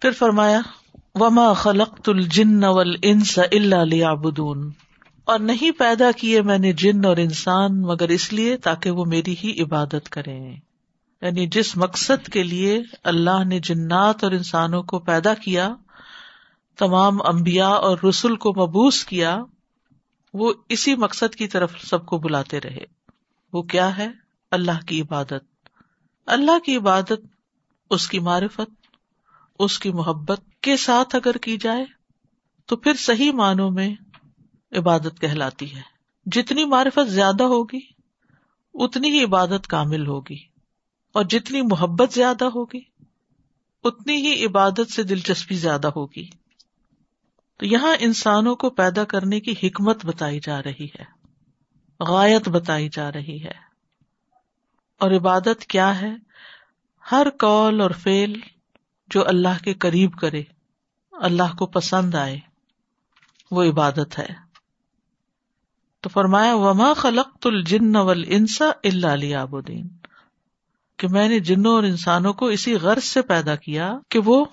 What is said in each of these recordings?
پھر فرمایا، وما خلق الجن والانس الا لیعبدون اور نہیں پیدا کیے میں نے جن اور انسان، مگر اس لیے تاکہ وہ میری ہی عبادت کریں۔ یعنی جس مقصد کے لیے اللہ نے جنات اور انسانوں کو پیدا کیا، تمام امبیا اور رسول کو مبوس کیا، وہ اسی مقصد کی طرف سب کو بلاتے رہے۔ وہ کیا ہے؟ اللہ کی عبادت۔ اللہ کی عبادت، اس کی معرفت۔ اس کی محبت کے ساتھ اگر کی جائے تو پھر صحیح معنوں میں عبادت کہلاتی ہے۔ جتنی معرفت زیادہ ہوگی، اتنی ہی عبادت کامل ہوگی۔ اور جتنی محبت زیادہ ہوگی، اتنی ہی عبادت سے دلچسپی زیادہ ہوگی۔ تو یہاں انسانوں کو پیدا کرنے کی حکمت بتائی جا رہی ہے، غایت بتائی جا رہی ہے۔ اور عبادت کیا ہے؟ ہر کال اور فیل جو اللہ کے قریب کرے، اللہ کو پسند آئے، وہ عبادت ہے۔ تو فرمایا، وما خلق الجن ول انسا اللہ آبدین کہ میں نے جنوں اور انسانوں کو اسی غرض سے پیدا کیا کہ وہ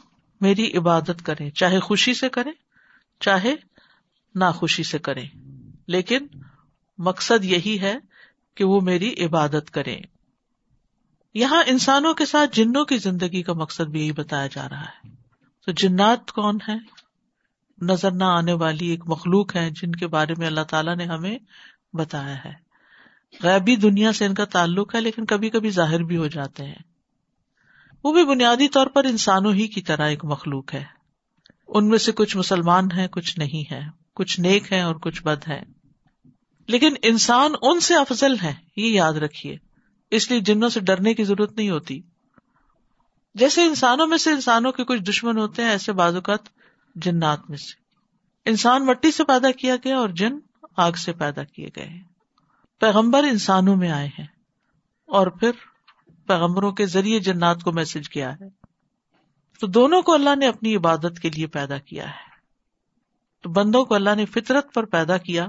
میری عبادت کریں، چاہے خوشی سے کریں، چاہے ناخوشی سے کریں۔ لیکن مقصد یہی ہے کہ وہ میری عبادت کریں۔ یہاں انسانوں کے ساتھ جنوں کی زندگی کا مقصد بھی یہی بتایا جا رہا ہے۔ تو جنات کون ہے نظر نہ آنے والی ایک مخلوق ہے جن کے بارے میں اللہ تعالیٰ نے ہمیں بتایا ہے۔ غیبی دنیا سے ان کا تعلق ہے، لیکن کبھی کبھی ظاہر بھی ہو جاتے ہیں۔ وہ بھی بنیادی طور پر انسانوں ہی کی طرح ایک مخلوق ہے۔ ان میں سے کچھ مسلمان ہیں، کچھ نہیں ہے کچھ نیک ہے اور کچھ بد ہے لیکن انسان ان سے افضل ہے یہ یاد رکھیے۔ اس لیے جنوں سے ڈرنے کی ضرورت نہیں ہوتی۔ جیسے انسانوں میں سے انسانوں کے کچھ دشمن ہوتے ہیں، ایسے بعض اوقات جنات میں سے۔ انسان مٹی سے پیدا کیا گیا اور جن آگ سے پیدا کیے گئے پیغمبر انسانوں میں آئے ہیں اور پھر پیغمبروں کے ذریعے جنات کو میسج کیا ہے۔ تو دونوں کو اللہ نے اپنی عبادت کے لیے پیدا کیا ہے۔ تو بندوں کو اللہ نے فطرت پر پیدا کیا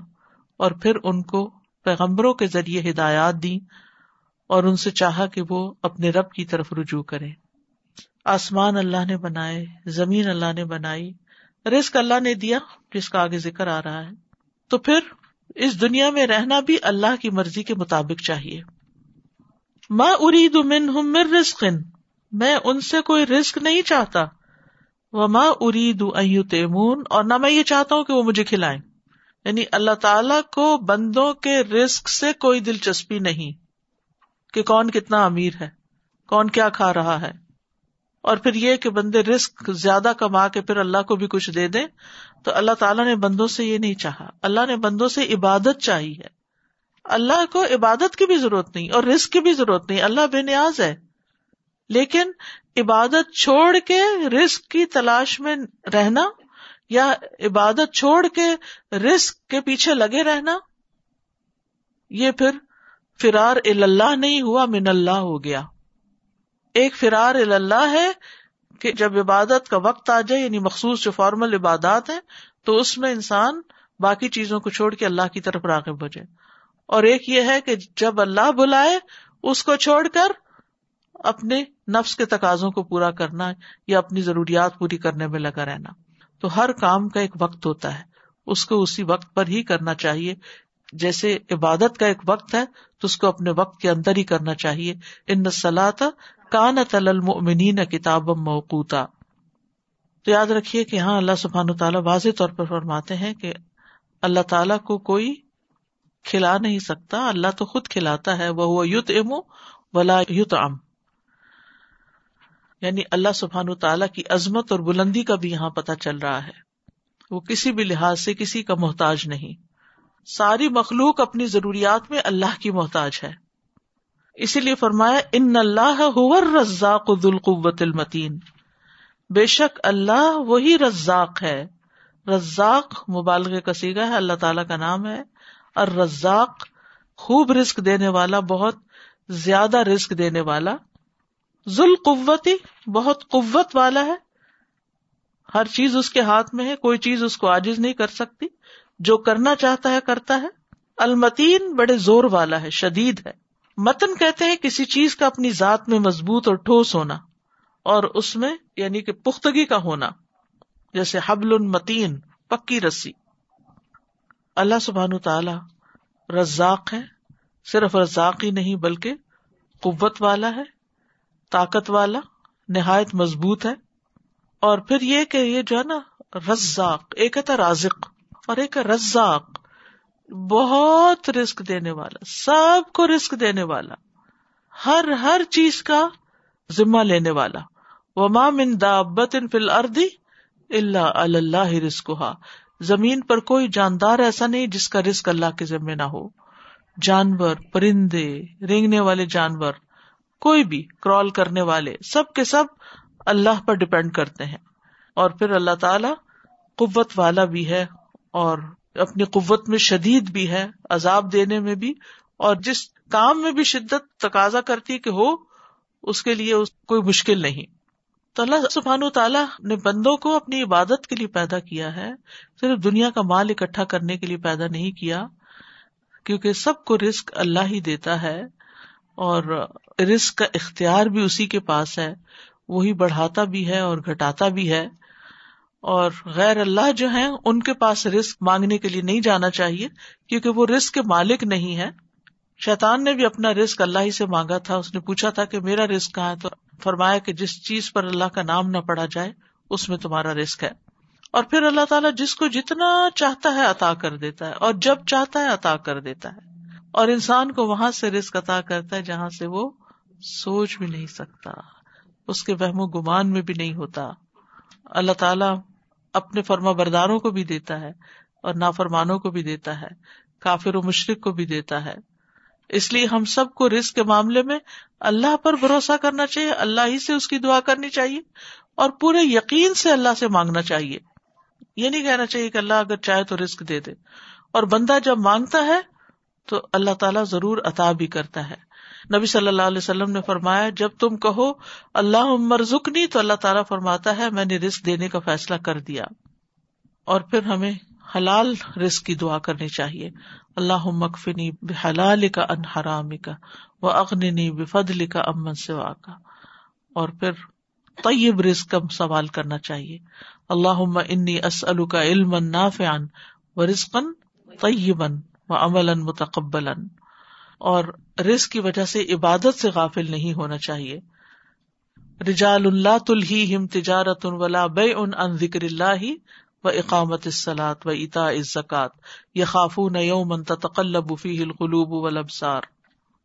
اور پھر ان کو پیغمبروں کے ذریعے ہدایات دی اور ان سے چاہا کہ وہ اپنے رب کی طرف رجوع کرے آسمان اللہ نے بنائے، زمین اللہ نے بنائی رسک اللہ نے دیا، جس کا آگے ذکر آ رہا ہے۔ تو پھر اس دنیا میں رہنا بھی اللہ کی مرضی کے مطابق چاہیے۔ ماں ارید من ہوں رسق میں ان سے کوئی رسک نہیں چاہتا۔ وہ ماں ارید تیمون اور نہ میں یہ چاہتا ہوں کہ وہ مجھے کھلائیں۔ یعنی اللہ تعالی کو بندوں کے رسک سے کوئی دلچسپی نہیں۔ کہ کون کتنا امیر ہے، کون کیا کھا رہا ہے۔ اور پھر یہ کہ بندے رسک زیادہ کما کے پھر اللہ کو بھی کچھ دے دیں، تو اللہ تعالیٰ نے بندوں سے یہ نہیں چاہا۔ اللہ نے بندوں سے عبادت چاہی ہے۔ اللہ کو عبادت کی بھی ضرورت نہیں اور رسک کی بھی ضرورت نہیں۔ اللہ بے نیاز ہے۔ لیکن عبادت چھوڑ کے رسک کی تلاش میں رہنا یا عبادت چھوڑ کے رسک کے پیچھے لگے رہنا، یہ پھر فرار اللہ نہیں ہوا، من اللہ ہو گیا۔ ایک فرار اللہ ہے کہ جب عبادت کا وقت آ جائے یعنی مخصوص جو فارمل عبادات ہے تو اس میں انسان باقی چیزوں کو چھوڑ کے اللہ کی طرف راغب ہو جائے۔ اور ایک یہ ہے کہ جب اللہ بلائے، اس کو چھوڑ کر اپنے نفس کے تقاضوں کو پورا کرنا یا اپنی ضروریات پوری کرنے میں لگا رہنا۔ تو ہر کام کا ایک وقت ہوتا ہے۔ اس کو اسی وقت پر ہی کرنا چاہیے جیسے عبادت کا ایک وقت ہے، تو اس کو اپنے وقت کے اندر ہی کرنا چاہیے۔ ان سلاط کان تل کتاب موقوتا۔ تو یاد رکھیے کہ ہاں اللہ سبحان تعالیٰ واضح طور پر فرماتے ہیں کہ اللہ تعالیٰ کو کوئی کھلا نہیں سکتا، اللہ تو خود کھلاتا ہے۔ وہ یوت ام ولا یوت ام یعنی اللہ سبحان تعالیٰ کی عظمت اور بلندی کا بھی یہاں پتہ چل رہا ہے۔ وہ کسی بھی لحاظ سے کسی کا محتاج نہیں۔ ساری مخلوق اپنی ضروریات میں اللہ کی محتاج ہے۔ اسی لیے فرمایا، ان اللہ رزاق القوت المتین۔ بے شک اللہ وہی رزاق ہے۔ رزاق مبالغ کا ہے، اللہ تعالی کا نام ہے۔ اور رزاق خوب رسک دینے والا، بہت زیادہ رسک دینے والا۔ ذل قوتی بہت قوت والا ہے۔ ہر چیز اس کے ہاتھ میں ہے، کوئی چیز اس کو آجز نہیں کر سکتی۔ جو کرنا چاہتا ہے کرتا ہے۔ المتین بڑے زور والا ہے، شدید ہے۔ متن کہتے ہیں کسی چیز کا اپنی ذات میں مضبوط اور ٹھوس ہونا اور اس میں یعنی کہ پختگی کا ہونا، جیسے حبل المتین پکی رسی۔ اللہ سبحان تعالی رزاق ہے صرف رزاق ہی نہیں بلکہ قوت والا ہے، طاقت والا، نہایت مضبوط ہے۔ اور پھر یہ کہ یہ جو ہے نا، رزاق، ایک ہے رازق۔ اور ایک رزاق، بہت رسک دینے والا، سب کو رسک دینے والا، ہر ہر چیز کا ذمہ لینے والا۔ وما من دابت فی الارض الا اللہ رزقها۔ زمین پر کوئی جاندار ایسا نہیں جس کا رسک اللہ کے ذمے نہ ہو۔ جانور، پرندے، رینگنے والے جانور، کوئی بھی کرال کرنے والے، سب کے سب اللہ پر ڈپینڈ کرتے ہیں۔ اور پھر اللہ تعالی قوت والا بھی ہے۔ اور اپنی قوت میں شدید بھی ہے، عذاب دینے میں بھی، اور جس کام میں بھی شدت تقاضا کرتی کہ ہو، اس کے لیے کوئی مشکل نہیں۔ تو اللہ سبحان تعالیٰ نے بندوں کو اپنی عبادت کے لیے پیدا کیا ہے، صرف دنیا کا مال اکٹھا کرنے کے لیے پیدا نہیں کیا، کیونکہ سب کو رسک اللہ ہی دیتا ہے، اور رسک کا اختیار بھی اسی کے پاس ہے۔ وہی بڑھاتا بھی ہے اور گھٹاتا بھی ہے۔ اور غیر اللہ جو ہے ان کے پاس رسک مانگنے کے لیے نہیں جانا چاہیے، کیونکہ وہ رسک کے مالک نہیں ہے شیطان نے بھی اپنا رسک اللہ ہی سے مانگا تھا۔ اس نے پوچھا تھا کہ میرا رسک کہاں ہے؟ تو فرمایا کہ جس چیز پر اللہ کا نام نہ پڑا جائے، اس میں تمہارا رسک ہے۔ اور پھر اللہ تعالیٰ جس کو جتنا چاہتا ہے عطا کر دیتا ہے، اور جب چاہتا ہے عطا کر دیتا ہے۔ اور انسان کو وہاں سے رسک عطا کرتا ہے جہاں سے وہ سوچ بھی نہیں سکتا، اس کے وہم و گمان میں بھی نہیں ہوتا۔ اللہ تعالیٰ اپنے فرما برداروں کو بھی دیتا ہے اور نافرمانوں کو بھی دیتا ہے، کافر و مشرق کو بھی دیتا ہے۔ اس لیے ہم سب کو رسک کے معاملے میں اللہ پر بھروسہ کرنا چاہیے، اللہ ہی سے اس کی دعا کرنی چاہیے اور پورے یقین سے اللہ سے مانگنا چاہیے۔ یہ نہیں کہنا چاہیے کہ اللہ اگر چاہے تو رسک دے دے۔ اور بندہ جب مانگتا ہے تو اللہ تعالیٰ ضرور عطا بھی کرتا ہے۔ نبی صلی اللہ علیہ وسلم نے فرمایا، جب تم کہو اللہ عمر زکنی تو اللہ تعالیٰ فرماتا ہے، میں نے رسک دینے کا فیصلہ کر دیا۔ اور پھر ہمیں حلال رسک کی دعا کرنی چاہیے۔ اللہ مکفنی بحلال کا ان حرام کا وہ اغنی بفضل کا امن سوا کا اور پھر طیب رزق کا سوال کرنا چاہیے۔ اللہ انی اسلو کا علم نافعن و رزقن طیبن و عمل متقبل اور رزق کی وجہ سے عبادت سے غافل نہیں ہونا چاہیے۔ رجال اللہ تلہم تجارت ولا بے ان ان ذکر اللہ و اقامت السلاط و اتا زکات یہ خافون یوم تقلب فی القلوب والابصار۔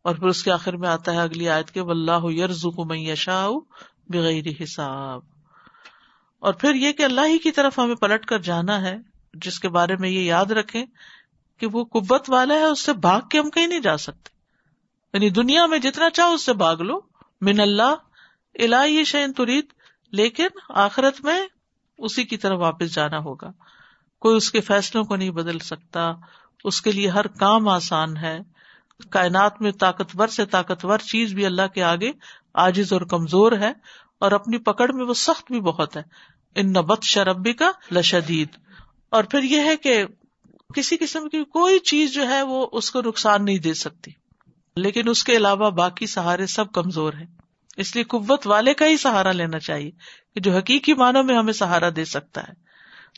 اور پھر اس کے آخر میں آتا ہے اگلی آیت کے واللہ یرزق من یشاء بغیر حساب۔ اور پھر یہ کہ اللہ ہی کی طرف ہمیں پلٹ کر جانا ہے، جس کے بارے میں یہ یاد رکھیں کہ وہ قبت والا ہے، اس سے بھاگ کے ہم کہیں نہیں جا سکتے۔ یعنی دنیا میں جتنا چاہو اس سے بھاگ لو۔ من اللہ الا یہ شعین ترید، لیکن آخرت میں اسی کی طرف واپس جانا ہوگا۔ کوئی اس کے فیصلوں کو نہیں بدل سکتا۔ اس کے لیے ہر کام آسان ہے۔ کائنات میں طاقتور سے طاقتور چیز بھی اللہ کے آگے آجز اور کمزور ہے۔ اور اپنی پکڑ میں وہ سخت بھی بہت ہے۔ ان نبت شربی کا لشدید۔ اور پھر یہ ہے کہ کسی قسم کی کوئی چیز جو ہے وہ اس کو نقصان نہیں دے سکتی۔ لیکن اس کے علاوہ باقی سہارے سب کمزور ہیں۔ اس لیے قوت والے کا ہی سہارا لینا چاہیے کہ جو حقیقی معنوں میں ہمیں سہارا دے سکتا ہے۔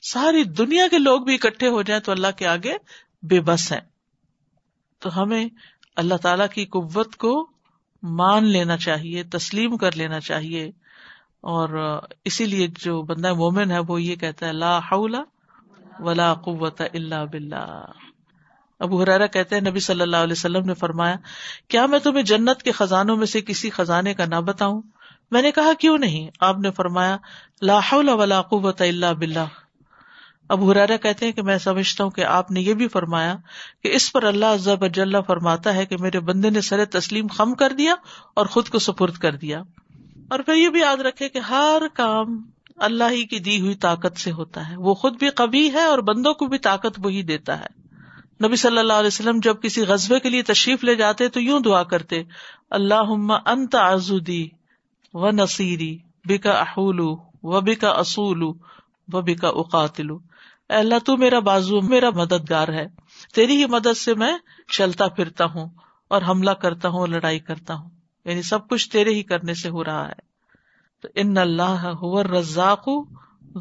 ساری دنیا کے لوگ بھی اکٹھے ہو جائیں تو اللہ کے آگے بے بس ہیں۔ تو ہمیں اللہ تعالی کی قوت کو مان لینا چاہیے، تسلیم کر لینا چاہیے۔ اور اسی لیے جو بندہ مومن ہے وہ یہ کہتا ہے، لا حول ولا قوت اللہ بلّہ ابو حرارا کہتے ہیں، نبی صلی اللہ علیہ وسلم نے فرمایا، کیا میں تمہیں جنت کے خزانوں میں سے کسی خزانے کا نہ بتاؤں؟ میں نے کہا، کیوں نہیں؟ آپ نے فرمایا، لا حول ولا قوت اللہ بلّہ ابو حرارا کہتے ہیں کہ میں سمجھتا ہوں کہ آپ نے یہ بھی فرمایا کہ اس پر اللہ ضب اجلّہ فرماتا ہے کہ میرے بندے نے سر تسلیم خم کر دیا اور خود کو سپرد کر دیا۔ اور پھر یہ بھی یاد رکھے کہ ہر کام اللہ ہی کی دی ہوئی طاقت سے ہوتا ہے۔ وہ خود بھی کبھی ہے اور بندوں کو بھی طاقت وہی دیتا ہے۔ نبی صلی اللہ علیہ وسلم جب کسی غزبے کے لیے تشریف لے جاتے تو یوں دعا کرتے اللہ انت آزودی و نصیری، بکا احول و بکا اصول و بکا اقاتلو۔ اللہ، تو میرا بازو، میرا مددگار ہے۔ تیری ہی مدد سے میں چلتا پھرتا ہوں اور حملہ کرتا ہوں اور لڑائی کرتا ہوں۔ یعنی سب کچھ تیرے ہی کرنے سے ہو رہا ہے۔ تو ان اللہ رزاق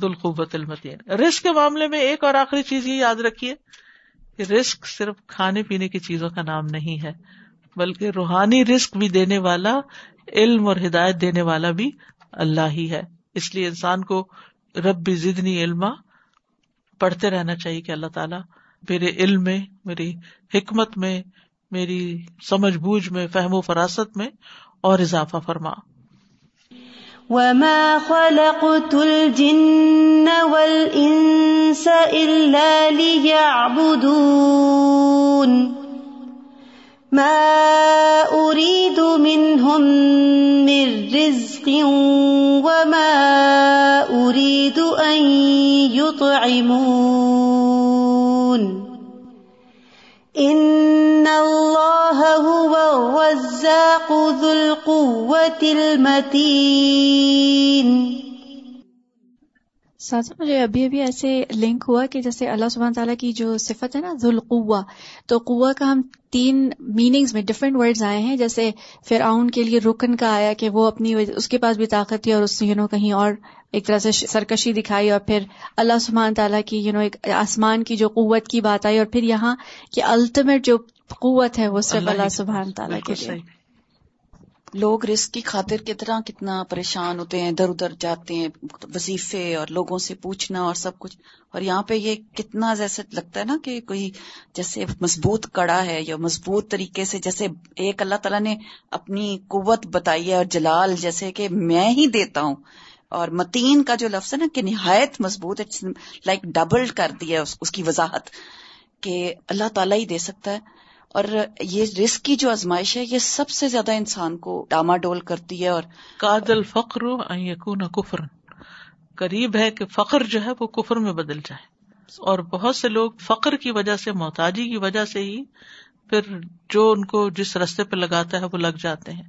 ذوالقوت المتین۔ رسک کے معاملے میں ایک اور آخری چیز یہ یاد رکھیے کہ رسک صرف کھانے پینے کی چیزوں کا نام نہیں ہے، بلکہ روحانی رسک بھی دینے والا، علم اور ہدایت دینے والا بھی اللہ ہی ہے۔ اس لیے انسان کو رب بھی زدنی علما پڑھتے رہنا چاہیے کہ اللہ تعالیٰ میرے علم میں، میری حکمت میں، میری سمجھ بوجھ میں، فہم و فراست میں اور اضافہ فرما۔ وما خلقت الجن والانس الا ليعبدون ما اريد منهم من رزق وما اريد ان يطعمون ان اللہ هو الرزاق ذو القوة المتین ساتھ مجھے ابھی ابھی ایسے لنک ہوا کہ جیسے اللہ سبحانہ تعالیٰ کی جو صفت ہے نا ذوالقوا تو قوا کا ہم تین میننگز میں ڈفرینٹ ورڈز آئے ہیں جیسے فرعون کے لیے رکن کا آیا کہ وہ اپنی اس کے پاس بھی طاقت تھی اور اس یو نو کہیں اور ایک طرح سے سرکشی دکھائی اور پھر اللہ سبحانہ تعالیٰ کی یو نو ایک آسمان کی جو قوت کی بات آئی اور پھر یہاں کہ الٹیمیٹ جو قوت ہے وہ صرف اللہ سبحانہ تعالیٰ کے لیے۔ لوگ رسک کی خاطر کتنا کتنا پریشان ہوتے ہیں ادھر ادھر جاتے ہیں، وظیفے اور لوگوں سے پوچھنا اور سب کچھ۔ اور یہاں پہ یہ کتنا جیسے لگتا ہے نا کہ کوئی جیسے مضبوط کڑا ہے یا مضبوط طریقے سے جیسے ایک اللہ تعالیٰ نے اپنی قوت بتائی ہے اور جلال جیسے کہ میں ہی دیتا ہوں۔ اور متین کا جو لفظ ہے نا کہ نہایت مضبوط لائک ڈبل کر دیا اس کی وضاحت کہ اللہ تعالیٰ ہی دے سکتا ہے۔ اور یہ رسک کی جو آزمائش ہے یہ سب سے زیادہ انسان کو ڈاما ڈول کرتی ہے اور کادل فخر کفر قریب ہے کہ فخر جو ہے وہ کفر میں بدل جائے۔ اور بہت سے لوگ فخر کی وجہ سے محتاجی کی وجہ سے ہی پھر جو ان کو جس رستے پہ لگاتا ہے وہ لگ جاتے ہیں۔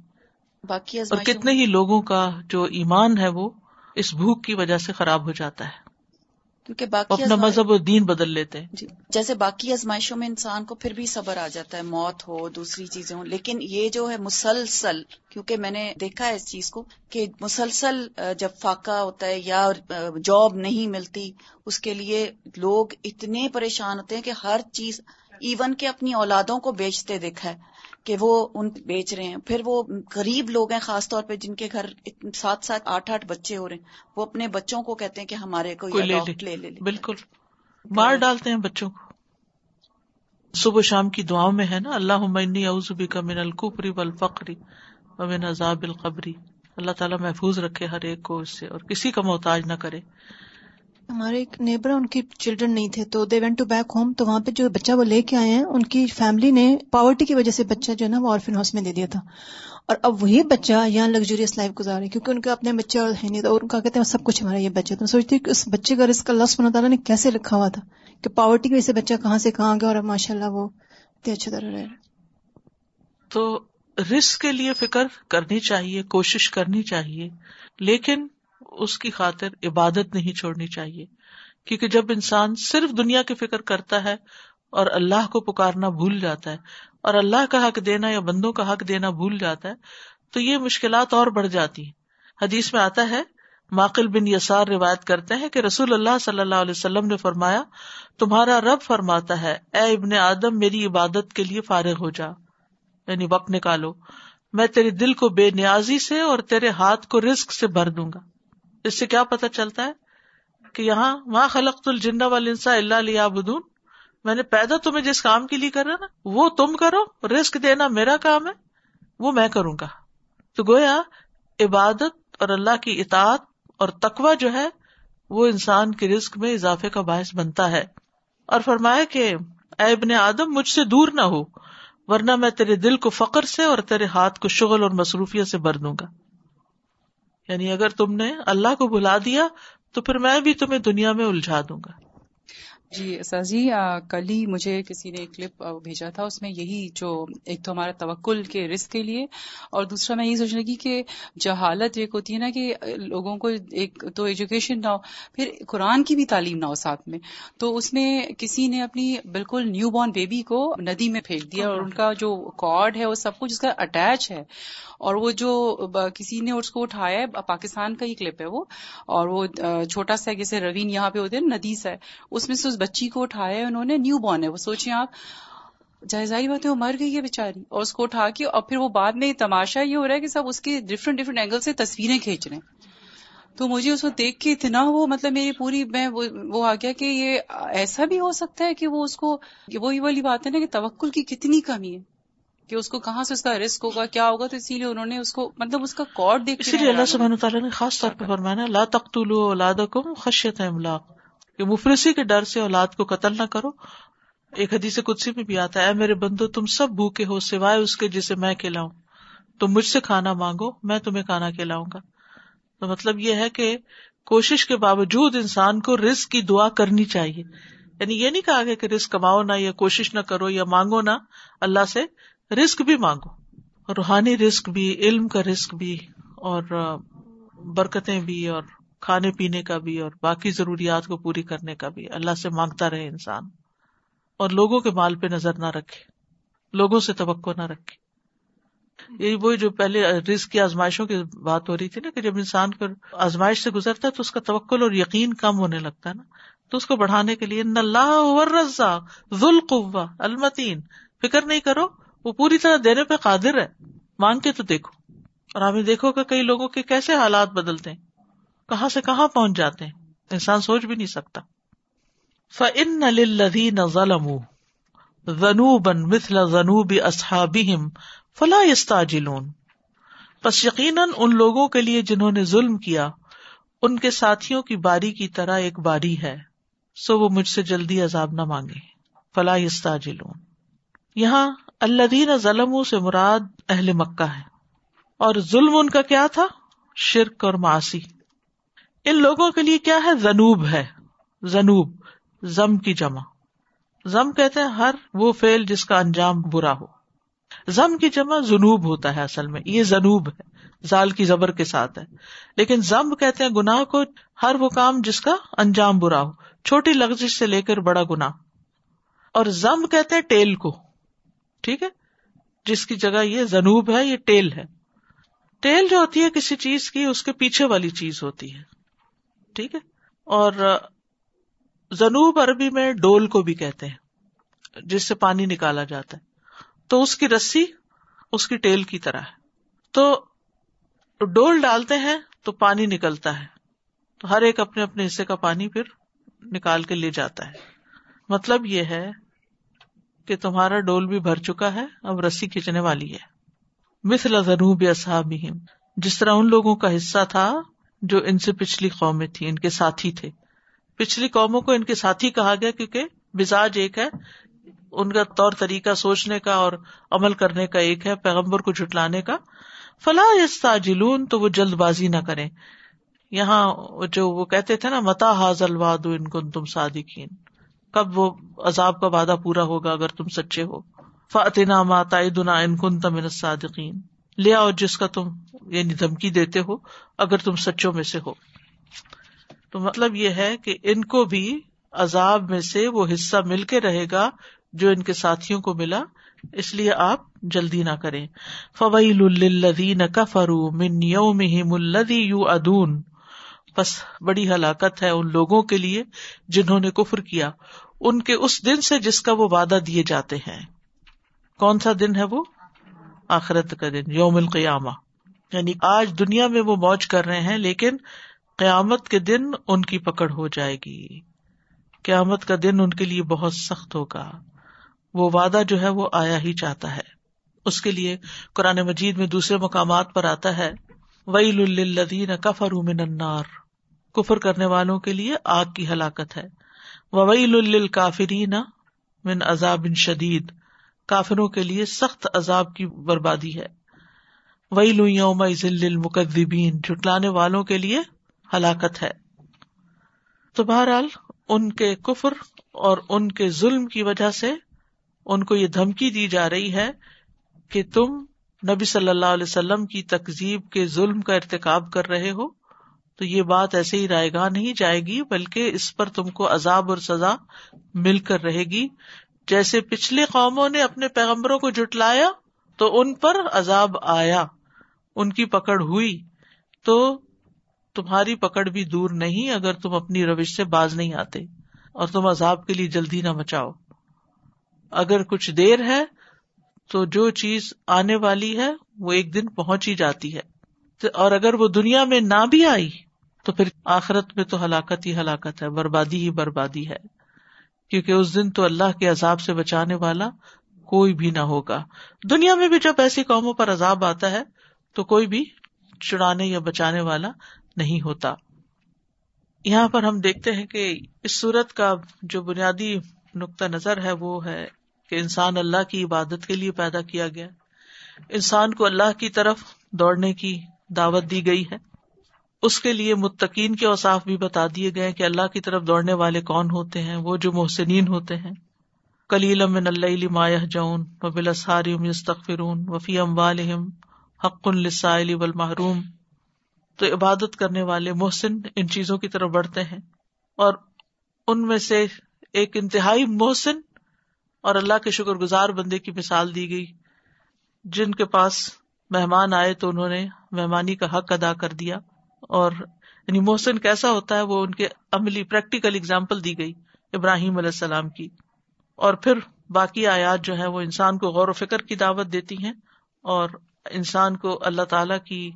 باقی اور کتنے ہی لوگوں کا جو ایمان ہے وہ اس بھوک کی وجہ سے خراب ہو جاتا ہے۔ کیونکہ باقی اپنا مذہب و دین بدل لیتے ہیں۔ جی جیسے باقی آزمائشوں میں انسان کو پھر بھی صبر آ جاتا ہے موت ہو دوسری چیزیں ہوں۔ لیکن یہ جو ہے مسلسل کیونکہ میں نے دیکھا ہے اس چیز کو کہ مسلسل جب فاقہ ہوتا ہے یا جاب نہیں ملتی اس کے لیے لوگ اتنے پریشان ہوتے ہیں کہ ہر چیز ایون کے اپنی اولادوں کو بیچتے دیکھا ہے۔ کہ وہ ان بیچ رہے ہیں۔ پھر وہ غریب لوگ ہیں خاص طور پہ جن کے گھر سات سات آٹھ آٹھ بچے ہو رہے ہیں۔ وہ اپنے بچوں کو کہتے ہیں کہ ہمارے کو لے لے۔ لے بالکل۔ مار ڈالتے ہیں بچوں کو۔ صبح شام کی دعاؤں میں ہے نا اللہ اعوذ کا من القفری والفقری ومن عذاب القبری اللہ تعالیٰ محفوظ رکھے ہر ایک کو اس سے اور کسی کا محتاج نہ کرے۔ ہمارے ایک نیبر ان کی چلڈرن نہیں تھے، تو they went to back home تو وہاں پہ جو بچہ وہ لے کے آئے ہیں، ان کی فیملی نے پاورٹی کی وجہ سے بچہ جو ہے نا وہ آرفن ہاؤس میں دے دیا تھا۔ اور اب وہی بچہ یہاں لگژریس لائف گزارے کیونکہ ان کے اپنے بچے اور ہے نہیں، تو ان کا کہتے ہیں سب کچھ ہمارا یہ بچہ تو سوچتی کہ اس بچے کا رسک اللہ سبحانہ تعالیٰ نے کیسے لکھا ہوا تھا کہ پاورٹی کی وجہ سے بچہ کہاں سے کہاں گیا اور ماشاء اللہ وہ اتنے اچھے طرح رہ تو رسک کے لیے فکر کرنی چاہیے، کوشش کرنی چاہیے، لیکن اس کی خاطر عبادت نہیں چھوڑنی چاہیے۔ کیونکہ جب انسان صرف دنیا کی فکر کرتا ہے اور اللہ کو پکارنا بھول جاتا ہے اور اللہ کا حق دینا یا بندوں کا حق دینا بھول جاتا ہے، تو یہ مشکلات اور بڑھ جاتی ہیں۔ حدیث میں آتا ہے، ماقل بن یسار روایت کرتے ہیں کہ رسول اللہ صلی اللہ علیہ وسلم نے فرمایا، تمہارا رب فرماتا ہے، اے ابن آدم، میری عبادت کے لیے فارغ ہو جا۔ یعنی وقت نکالو، میں تیرے دل کو بے نیازی سے اور تیرے ہاتھ کو رسک سے بھر دوں گا۔ اس سے کیا پتا چلتا ہے کہ یہاں وہاں خلق الجن والانسا اللہ علیہ بدون میں نے پیدا تمہیں جس کام کے لیے کر رہا نا، وہ تم کرو رسک دینا میرا کام ہے، وہ میں کروں گا۔ تو گویا عبادت اور اللہ کی اطاعت اور تقوا جو ہے، وہ انسان کے رسک میں اضافے کا باعث بنتا ہے۔ اور فرمایا کہ اے ابن آدم، مجھ سے دور نہ ہو، ورنہ میں تیرے دل کو فخر سے اور تیرے ہاتھ کو شغل اور مصروفیت سے بھر دوں گا۔ یعنی اگر تم نے اللہ کو بلا دیا تو پھر میں بھی تمہیں دنیا میں الجھا دوں گا۔ جی سر جی کل ہی مجھے کسی نے ایک کلپ بھیجا تھا، اس میں یہی جو ایک تو ہمارا توکل کے رسک کے لیے، اور دوسرا میں یہی سوچ لگی کہ جہالت ایک ہوتی ہے نا کہ لوگوں کو ایک تو ایجوکیشن نہ ہو، پھر قرآن کی بھی تعلیم نہ ہو ساتھ میں۔ تو اس میں کسی نے اپنی بالکل نیو بورن بیبی کو ندی میں پھینک دیا، اور ان کا جو کارڈ ہے، وہ سب کچھ اس کا اٹیچ ہے۔ اور وہ جو کسی نے اس کو اٹھایا ہے پاکستان کا ہی کلپ ہے وہ، اور وہ چھوٹا سا جیسے روین یہاں پہ ہوتے ہیں، ندی سا ہے۔ اس میں سے اس بچی کو اٹھایا انہوں نے نیو بورن ہے وہ سوچیں آپ جائزائی بات ہے وہ مر گئی ہے بیچاری۔ اور اس کو اٹھا کے اور پھر وہ بعد میں تماشا یہ ہو رہا ہے کہ سب اس کی ڈفرینٹ ڈفرینٹ اینگل سے تصویریں کھینچ رہے ہیں۔ تو مجھے اس کو دیکھ کے اتنا وہ مطلب میری پوری میں وہ آ گیا کہ یہ ایسا بھی ہو سکتا ہے کہ وہ اس کو وہی والی بات ہے نا کہ توکل کی کتنی کمی ہے کہ اس کو کہاں سے اس کا رسک ہوگا کیا ہوگا؟ تو اسی لیے انہوں نے اس کو مطلب اس کا کارڈ دیکھ کے اسی لیے اللہ سبحانہ تعالیٰ نے خاص طور پہ فرمانا لا تقتلوا اولادکم خشیت املاق۔ کہ مفلسی کے ڈر سے اولاد کو قتل نہ کرو۔ ایک حدیث قدسی میں بھی آتا ہے، اے میرے بندو، تم سب بھوکے ہو، سوائے اس کے جسے میں کھلاؤں۔ تم مجھ سے کھانا مانگو، میں تمہیں کھانا کھلاؤں گا۔ تو مطلب یہ ہے کہ کوشش کے باوجود انسان کو رزق کی دعا کرنی چاہیے۔ یعنی یہ نہیں کہا گیا کہ رزق کماؤ نہ، یا کوشش نہ کرو، یا مانگو نہ۔ اللہ سے رزق بھی مانگو۔ روحانی رزق بھی، علم کا رزق بھی، اور برکتیں بھی، اور کھانے پینے کا بھی اور باقی ضروریات کو پوری کرنے کا بھی اللہ سے مانگتا رہے انسان اور لوگوں کے مال پہ نظر نہ رکھے، لوگوں سے توقع نہ رکھے۔ یہ وہی جو پہلے رزق کی آزمائشوں کی بات ہو رہی تھی نا کہ جب انسان پر آزمائش سے گزرتا ہے تو اس کا توکل اور یقین کم ہونے لگتا ہے نا۔ تو اس کو بڑھانے کے لیے ان اللہ ورزا ذوالقوہ المتین۔ فکر نہیں کرو، وہ پوری طرح دینے پہ قادر ہے۔ مانگ کے تو دیکھو۔ اور آپ نے دیکھو کہ کئی لوگوں کے کیسے حالات بدلتے ہیں۔ کہاں سے کہاں پہنچ جاتے ہیں؟ انسان سوچ بھی نہیں سکتا۔ فَإِنَّ لِلَّذِينَ ظَلَمُوا ذَنُوبًا مِثْلَ ذَنُوبِ أَصْحَابِهِمْ فَلَا يَسْتَعْجِلُونَ۔ پس یقیناً ان لوگوں کے لیے جنہوں نے ظلم کیا، ان کے ساتھیوں کی باری کی طرح ایک باری ہے، سو وہ مجھ سے جلدی عذاب نہ مانگے فلا يستعجلون۔ یہاں الذین ظلموا سے مراد اہل مکہ ہے اور ظلم ان کا کیا تھا؟ شرک اور معاصی۔ ان لوگوں کے لیے کیا ہے؟ زنوب ہے۔ زنوب زم کی جمع۔ زم کہتے ہیں ہر وہ فعل جس کا انجام برا ہو۔ زم کی جمع جنوب ہوتا ہے اصل میں۔ یہ جنوب ہے۔ زال کی زبر کے ساتھ ہے۔ لیکن زم کہتے ہیں گناہ کو ہر وہ کام جس کا انجام برا ہو۔ چھوٹی لغزش سے لے کر بڑا گنا اور زم کہتے ہیں ٹیل کو۔ ٹھیک ہے؟ جس کی جگہ یہ جنوب ہے، یہ ٹیل ہے۔ ٹیل جو ہوتی ہے کسی چیز کی، اس کے پیچھے والی چیز ہوتی ہے۔ ٹھیک ہے؟ اور جنوب عربی میں ڈول کو بھی کہتے ہیں، جس سے پانی نکالا جاتا ہے۔ تو اس کی رسی اس کی ٹیل کی طرح ہے۔ تو ڈول ڈالتے ہیں تو پانی نکلتا ہے۔ تو ہر ایک اپنے اپنے حصے کا پانی پھر نکال کے لے جاتا ہے۔ مطلب یہ ہے کہ تمہارا ڈول بھی بھر چکا ہے، اب رسی کھینچنے والی ہے۔ مثل جنوب اصحاب جس طرح ان لوگوں کا حصہ تھا جو ان سے پچھلی قومیں تھی ان کے ساتھی تھے۔ پچھلی قوموں کو ان کے ساتھی کہا گیا کیونکہ مزاج ایک ہے، ان کا طور طریقہ سوچنے کا اور عمل کرنے کا ایک ہے، پیغمبر کو جھٹلانے کا۔ فلاح یستعجلون، تو وہ جلد بازی نہ کریں۔ یہاں جو وہ کہتے تھے نا، متا حاضل واد ان کو تم صادقین۔ کب وہ عذاب کا وعدہ پورا ہوگا اگر تم سچے ہو۔ فاتنا ماتا دنا ان کن تم صادقین لے آؤ جس کا تم یعنی دھمکی دیتے ہو، اگر تم سچوں میں سے ہو۔ تو مطلب یہ ہے کہ ان کو بھی عذاب میں سے وہ حصہ مل کے رہے گا جو ان کے ساتھیوں کو ملا، اس لیے آپ جلدی نہ کریں۔ فویل الدین کفرو من یومہم الذی یوعدون بس بڑی ہلاکت ہے ان لوگوں کے لیے جنہوں نے کفر کیا۔ ان کے اس دن سے جس کا وہ وعدہ دیے جاتے ہیں۔ کون سا دن ہے وہ؟ آخرت کا دن، یوم القیامہ۔ یعنی آج دنیا میں وہ موج کر رہے ہیں، لیکن قیامت کے دن ان کی پکڑ ہو جائے گی۔ قیامت کا دن ان کے لیے بہت سخت ہوگا۔ وہ وعدہ جو ہے وہ آیا ہی چاہتا ہے۔ اس کے لیے قرآن مجید میں دوسرے مقامات پر آتا ہے، ویل الدین کفر من النار۔ کفر کرنے والوں کے لیے آگ کی ہلاکت ہے۔ وویل للکافرین من عذاب شدید۔ کافروں کے لیے سخت عذاب کی بربادی ہے۔ ویل یوم للمکذبین، جھٹلانے والوں کے لیے ہلاکت ہے۔ تو بہرحال ان کے کفر اور ان کے ظلم کی وجہ سے ان کو یہ دھمکی دی جا رہی ہے کہ تم نبی صلی اللہ علیہ وسلم کی تقزیب کے ظلم کا ارتکاب کر رہے ہو۔ تو یہ بات ایسے ہی رائے گاہ نہیں جائے گی، بلکہ اس پر تم کو عذاب اور سزا مل کر رہے گی۔ جیسے پچھلے قوموں نے اپنے پیغمبروں کو جٹلایا تو ان پر عذاب آیا، ان کی پکڑ ہوئی۔ تو تمہاری پکڑ بھی دور نہیں اگر تم اپنی روش سے باز نہیں آتے، اور تم عذاب کے لیے جلدی نہ مچاؤ۔ اگر کچھ دیر ہے، تو جو چیز آنے والی ہے، وہ ایک دن پہنچ ہی جاتی ہے۔ اور اگر وہ دنیا میں نہ بھی آئی، تو پھر آخرت میں تو ہلاکت ہی ہلاکت ہے، بربادی ہی بربادی ہے۔ کیونکہ اس دن تو اللہ کے عذاب سے بچانے والا کوئی بھی نہ ہوگا۔ دنیا میں بھی جب ایسی قوموں پر عذاب آتا ہے، تو کوئی بھی چڑانے یا بچانے والا نہیں ہوتا۔ یہاں پر ہم دیکھتے ہیں کہ اس صورت کا جو بنیادی نقطۂ نظر ہے، وہ ہے کہ انسان اللہ کی عبادت کے لیے پیدا کیا گیا۔ انسان کو اللہ کی طرف دوڑنے کی دعوت دی گئی ہے۔ اس کے لیے متقین کے اوساف بھی بتا دیے گئے کہ اللہ کی طرف دوڑنے والے کون ہوتے ہیں، وہ جو محسنین ہوتے ہیں۔ کلیل من اللہ مایہ جون و بلسارم یستغفرون وفی ام والم حق السائل والمحروم۔ تو عبادت کرنے والے محسن ان چیزوں کی طرف بڑھتے ہیں اور ان میں سے ایک انتہائی محسن اور اللہ کے شکر گزار بندے کی مثال دی گئی۔ جن کے پاس مہمان آئے تو انہوں نے مہمانی کا حق ادا کر دیا۔ اور یعنی محسن کیسا ہوتا ہے وہ ان کے عملی پریکٹیکل اگزامپل دی گئی ابراہیم علیہ السلام کی۔ اور پھر باقی آیات جو ہے وہ انسان کو غور و فکر کی دعوت دیتی ہیں اور انسان کو اللہ تعالی کی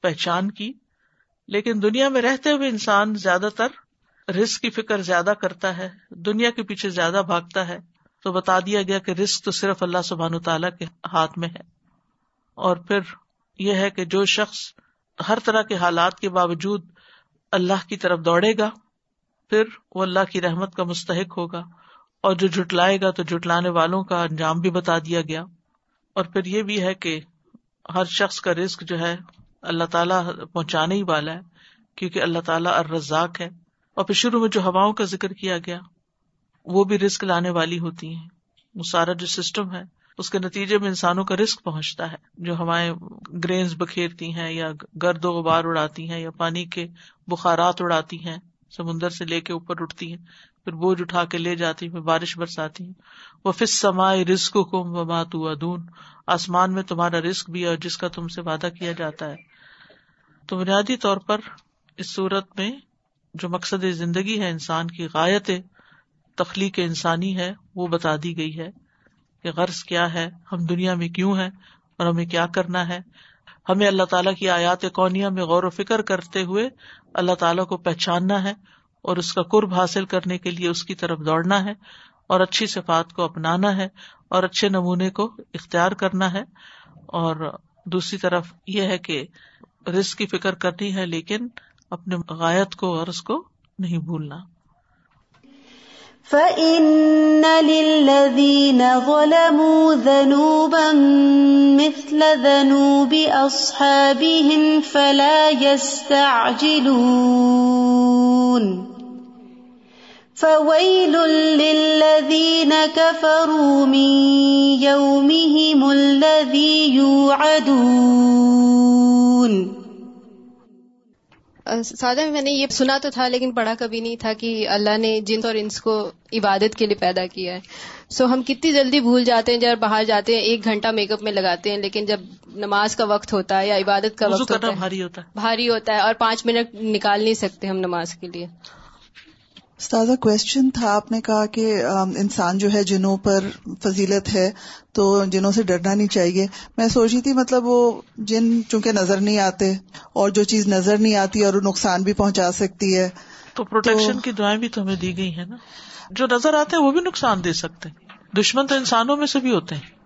پہچان کی۔ لیکن دنیا میں رہتے ہوئے انسان زیادہ تر رسک کی فکر زیادہ کرتا ہے، دنیا کے پیچھے زیادہ بھاگتا ہے۔ تو بتا دیا گیا کہ رسک تو صرف اللہ سبحان تعالیٰ کے ہاتھ میں ہے۔ اور پھر یہ ہے کہ جو شخص ہر طرح کے حالات کے باوجود اللہ کی طرف دوڑے گا، پھر وہ اللہ کی رحمت کا مستحق ہوگا اور جو جٹلائے گا تو جٹلانے والوں کا انجام بھی بتا دیا گیا۔ اور پھر یہ بھی ہے کہ ہر شخص کا رسک جو ہے اللہ تعالیٰ پہنچانے ہی والا ہے، کیونکہ اللہ تعالیٰ الرزاق ہے۔ اور پھر شروع میں جو ہواؤں کا ذکر کیا گیا، وہ بھی رسک لانے والی ہوتی ہیں۔ وہ سارا جو سسٹم ہے اس کے نتیجے میں انسانوں کا رسک پہنچتا ہے، جو ہمارے گرینز بکھیرتی ہیں یا گرد و غبار اڑاتی ہیں یا پانی کے بخارات اڑاتی ہیں، سمندر سے لے کے اوپر اٹھتی ہیں، پھر بوجھ اٹھا کے لے جاتی ہیں بارش برساتی ہیں۔ وہ فس سمائے رسک کم و مات ادون آسمان میں تمہارا رسک بھی اور جس کا تم سے وعدہ کیا جاتا ہے۔ تو بنیادی طور پر اس صورت میں جو مقصد زندگی ہے انسان کی، غایت تخلیق انسانی ہے، وہ بتا دی گئی ہے۔ کہ غرض کیا ہے؟ ہم دنیا میں کیوں ہیں اور ہمیں کیا کرنا ہے؟ ہمیں اللہ تعالیٰ کی آیات کونیا میں غور و فکر کرتے ہوئے اللہ تعالیٰ کو پہچاننا ہے اور اس کا قرب حاصل کرنے کے لیے اس کی طرف دوڑنا ہے اور اچھی صفات کو اپنانا ہے اور اچھے نمونے کو اختیار کرنا ہے۔ اور دوسری طرف یہ ہے کہ رسک کی فکر کرنی ہے لیکن اپنے غایت کو اور اس کو نہیں بھولنا۔ فَإِنَّ لِلَّذِينَ ظَلَمُوا ذَنُوبًا مِثْلَ ذَنُوبِ أَصْحَابِهِمْ فَلَا يَسْتَعْجِلُونَ فَوَيْلٌ لِلَّذِينَ كَفَرُوا مِنْ يَوْمِهِمُ الَّذِي يُوعَدُونَ سادہ میں نے یہ سنا تو تھا لیکن پڑھا کبھی نہیں تھا کہ اللہ نے جنس اور انس کو عبادت کے لیے پیدا کیا ہے۔ سو ہم کتنی جلدی بھول جاتے ہیں جب باہر جاتے ہیں ایک گھنٹہ میک اپ میں لگاتے ہیں لیکن جب نماز کا وقت ہوتا ہے یا عبادت کا وقت ہوتا ہے۔ بھاری ہوتا ہے اور پانچ منٹ نکال نہیں سکتے ہم نماز کے لیے۔ استاذہ کوشچن تھا آپ نے کہا کہ انسان جو ہے جنوں پر فضیلت ہے تو جنوں سے ڈرنا نہیں چاہیے۔ میں سوچ رہی تھی مطلب وہ جن چونکہ نظر نہیں آتے اور جو چیز نظر نہیں آتی اور وہ نقصان بھی پہنچا سکتی ہے۔ تو پروٹیکشن کی دعائیں بھی تو ہمیں دی گئی ہیں نا؟ جو نظر آتے ہیں وہ بھی نقصان دے سکتے ہیں۔ دشمن تو انسانوں میں سے بھی ہوتے ہیں۔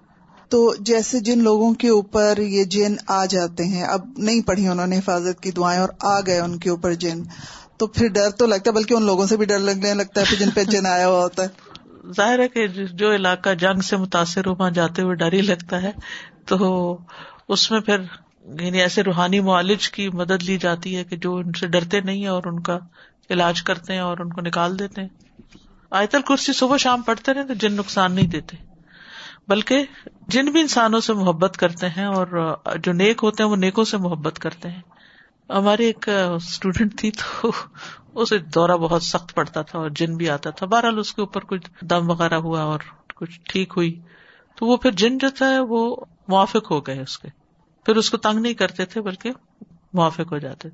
تو جیسے جن لوگوں کے اوپر یہ جن آ جاتے ہیں اب نہیں پڑھی انہوں نے حفاظت کی دعائیں اور آ گئے ان کے اوپر جن۔ تو پھر ڈر تو لگتا ہے، بلکہ ان لوگوں سے بھی ڈر لگنے لگتا ہے، پھر جن پہ جن آیا ہوا ہوتا ہے۔ ظاہر ہے کہ جو علاقہ جنگ سے متاثر ہو، وہاں جاتے ہوئے ڈر ہی لگتا ہے۔ تو اس میں پھر یعنی ایسے روحانی معالج کی مدد لی جاتی ہے کہ جو ان سے ڈرتے نہیں اور ان کا علاج کرتے ہیں اور ان کو نکال دیتے ہیں۔ آیتل کرسی صبح شام پڑھتے رہے تو جن نقصان نہیں دیتے۔ بلکہ جن بھی انسانوں سے محبت کرتے ہیں اور جو نیک ہوتے ہیں، وہ نیکوں سے محبت کرتے ہیں۔ ہماری ایک اسٹوڈینٹ تھی تو اسے دورہ بہت سخت پڑتا تھا اور جن بھی آتا تھا۔ بہرحال اس کے اوپر کچھ دم وغیرہ ہوا اور کچھ ٹھیک ہوئی۔ تو وہ پھر جن جو تھا وہ موافق ہو گئے اس کے۔ پھر اس کو تنگ نہیں کرتے تھے بلکہ موافق ہو جاتے۔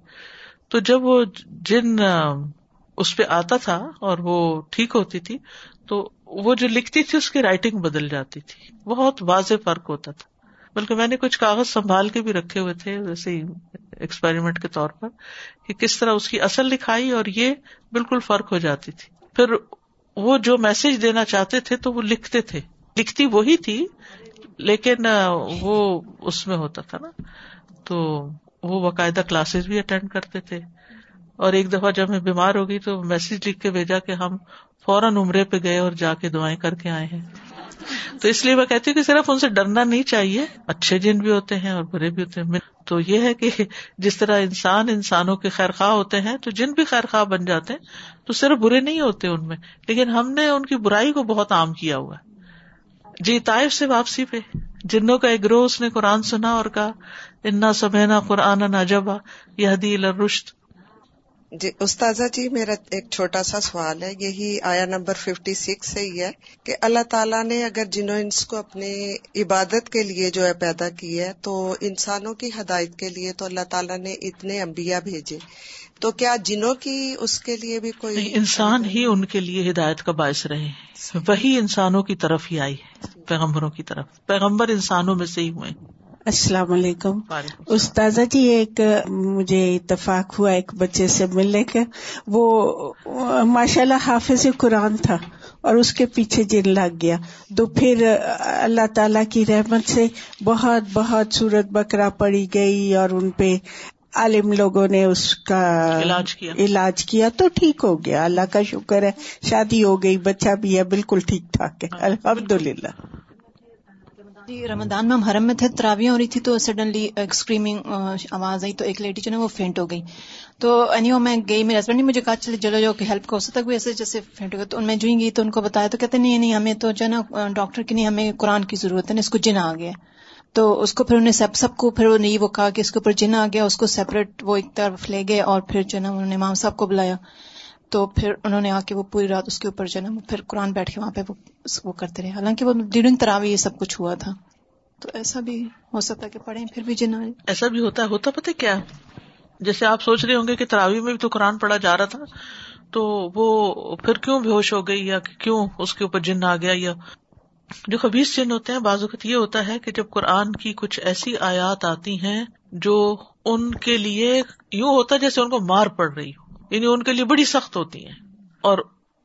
تو جب وہ جن اس پہ آتا تھا اور وہ ٹھیک ہوتی تھی تو وہ جو لکھتی تھی اس کی رائٹنگ بدل جاتی تھی۔ بہت واضح فرق ہوتا تھا۔ بلکہ میں نے کچھ کاغذ سنبھال کے بھی رکھے ہوئے تھے، ویسے ہی ایکسپیریمنٹ کے طور پر کہ کس طرح اس کی اصل لکھائی اور یہ بالکل فرق ہو جاتی تھی۔ پھر وہ جو میسج دینا چاہتے تھے تو وہ لکھتے تھے۔ لکھتی وہی تھی، لیکن وہ اس میں ہوتا تھا نا۔ تو وہ باقاعدہ کلاسز بھی اٹینڈ کرتے تھے۔ اور ایک دفعہ جب میں بیمار ہو گئی تو میسج لکھ کے بھیجا کہ ہم فوراً عمرے پہ گئے اور جا کے دعائیں کر کے آئے ہیں۔ تو اس لیے میں کہتی ہوں کہ صرف ان سے ڈرنا نہیں چاہیے، اچھے جن بھی ہوتے ہیں اور برے بھی ہوتے ہیں۔ تو یہ ہے کہ جس طرح انسان انسانوں کے خیر خواہ ہوتے ہیں، تو جن بھی خیر خواہ بن جاتے ہیں، تو صرف برے نہیں ہوتے ان میں۔ لیکن ہم نے ان کی برائی کو بہت عام کیا ہوا ہے۔ جی طائف سے واپسی پہ۔ جنوں کا ایک روز نے قرآن سنا اور کہا، انا سمینا قرآن نجبا یہ رشت جی استاذہ جی میرا ایک چھوٹا سا سوال ہے، یہی آیا نمبر ففٹی سکس سے ہی ہے کہ اللہ تعالیٰ نے اگر جنوں انس کو اپنی عبادت کے لیے جو ہے پیدا کی ہے، تو انسانوں کی ہدایت کے لیے تو اللہ تعالیٰ نے اتنے انبیاء بھیجے۔ تو کیا جنوں کی اس کے لیے بھی کوئی انسان ہی ان کے لیے ہدایت کا باعث رہے وہی انسانوں کی طرف ہی آئی ہے، پیغمبروں کی طرف۔ پیغمبر انسانوں میں سے ہی ہوئے۔ السلام علیکم۔ استاذہ جی ایک مجھے اتفاق ہوا ایک بچے سے ملنے کا وہ ماشاء اللہ حافظ قرآن تھا اور اس کے پیچھے جن لگ گیا۔ تو پھر اللہ تعالی کی رحمت سے بہت بہت صورت بکرا پڑی گئی اور ان پہ عالم لوگوں نے اس کا علاج کیا۔ علاج کیا تو ٹھیک ہو گیا۔ اللہ کا شکر ہے شادی ہو گئی بچہ بھی ہے بالکل ٹھیک ٹھاک ہے۔ الحمد للہ جی رمضان میں ہم حرم میں تھے، تراویاں ہو رہی تھی تو سڈنلی اسکریمنگ uh, uh, آواز آئی تو ایک لیڈی جو نا وہ فینٹ ہو گئی۔ تو اینی میں گئی، میرے ہسبینڈ نے مجھے کہا، چلے چلو جو کہ ہیلپ کو تک بھی ایسے جیسے فینٹ ہو گئی تو میں جو گئی تو ان کو بتایا، تو کہتے نہیں نہیں، ہمیں تو جو نا uh, ڈاکٹر کی نہیں، ہمیں قرآن کی ضرورت ہے اس کو جن آ گیا۔ تو اس کو پھر انہیں سب سب کو پھر نہیں وہ کہا کہ اس کے اوپر جن آ گیا، اس کو سیپریٹ وہ ایک طرف لے گئے اور پھر جو ہے نا انہوں نے امام صاحب کو بلایا۔ تو پھر انہوں نے آ کے وہ پوری رات اس کے اوپر جو نا پھر قرآن بیٹھ کے وہاں پہ وہ کرتے رہے۔ حالانکہ وہ ڈیڈنگ تراوی یہ سب کچھ ہوا تھا۔ تو ایسا بھی ہو سکتا ہے کہ پڑھیں پھر بھی جن ایسا بھی ہوتا ہے، ہوتا پتہ کیا؟ جیسے آپ سوچ رہے ہوں گے کہ تراوی میں بھی تو قرآن پڑھا جا رہا تھا، تو وہ پھر کیوں بے ہوش ہو گئی یا کیوں اس کے اوپر جن آ گیا؟ یا جو خبیص جن ہوتے ہیں، بعض اوقات یہ ہوتا ہے کہ جب قرآن کی کچھ ایسی آیات آتی ہیں جو ان کے لیے یوں ہوتا ہے جیسے ان کو مار پڑ رہی ہو۔ یعنی ان کے لیے بڑی سخت ہوتی ہیں اور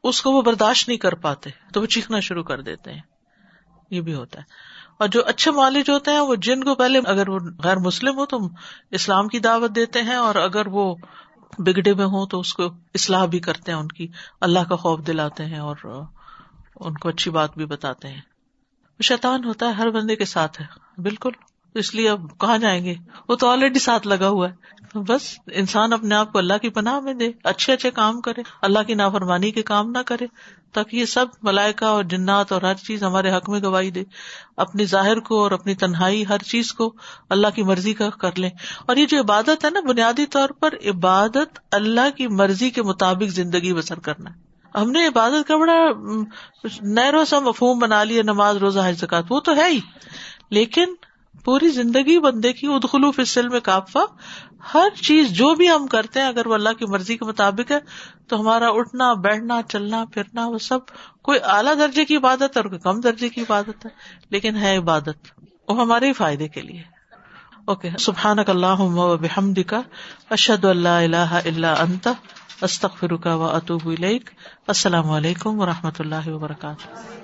اس کو وہ برداشت نہیں کر پاتے، تو وہ چیخنا شروع کر دیتے ہیں۔ یہ بھی ہوتا ہے۔ اور جو اچھے مالج ہوتے ہیں، وہ جن کو پہلے اگر وہ غیر مسلم ہو تو اسلام کی دعوت دیتے ہیں، اور اگر وہ بگڑے میں ہوں تو اس کو اصلاح بھی کرتے ہیں، ان کی اللہ کا خوف دلاتے ہیں اور ان کو اچھی بات بھی بتاتے ہیں۔ شیطان ہوتا ہے، ہر بندے کے ساتھ ہے۔ بالکل۔ اس لیے اب کہاں جائیں گے؟ وہ تو آلریڈی ساتھ لگا ہوا ہے۔ بس انسان اپنے آپ کو اللہ کی پناہ میں دے، اچھے اچھے کام کرے، اللہ کی نافرمانی کے کام نہ کرے، تاکہ یہ سب ملائکا اور جنات اور ہر چیز ہمارے حق میں گواہی دے۔ اپنی ظاہر کو اور اپنی تنہائی ہر چیز کو اللہ کی مرضی کا کر لیں۔ اور یہ جو عبادت ہے نا، بنیادی طور پر عبادت اللہ کی مرضی کے مطابق زندگی بسر کرنا ہے۔ ہم نے عبادت کا بڑا نئے روز مفہوم بنا لیا، نماز، روزہ زکات وہ تو ہے ہی۔ لیکن پوری زندگی بندے کی ادخلو فصل میں کافا ہر چیز جو بھی ہم کرتے ہیں، اگر وہ اللہ کی مرضی کے مطابق ہے، تو ہمارا اٹھنا، بیٹھنا، چلنا، پھرنا، وہ سب کوئی اعلیٰ درجے کی عبادت ہے اور کوئی کم درجے کی عبادت ہے، لیکن ہے عبادت۔ وہ ہمارے ہی فائدے کے لیے۔ اوکے سبحان اللہ بحمد کا اشد اللہ اللہ اللہ انت استخر کا و اطوب السلام علیکم و رحمۃ اللہ وبرکاتہ۔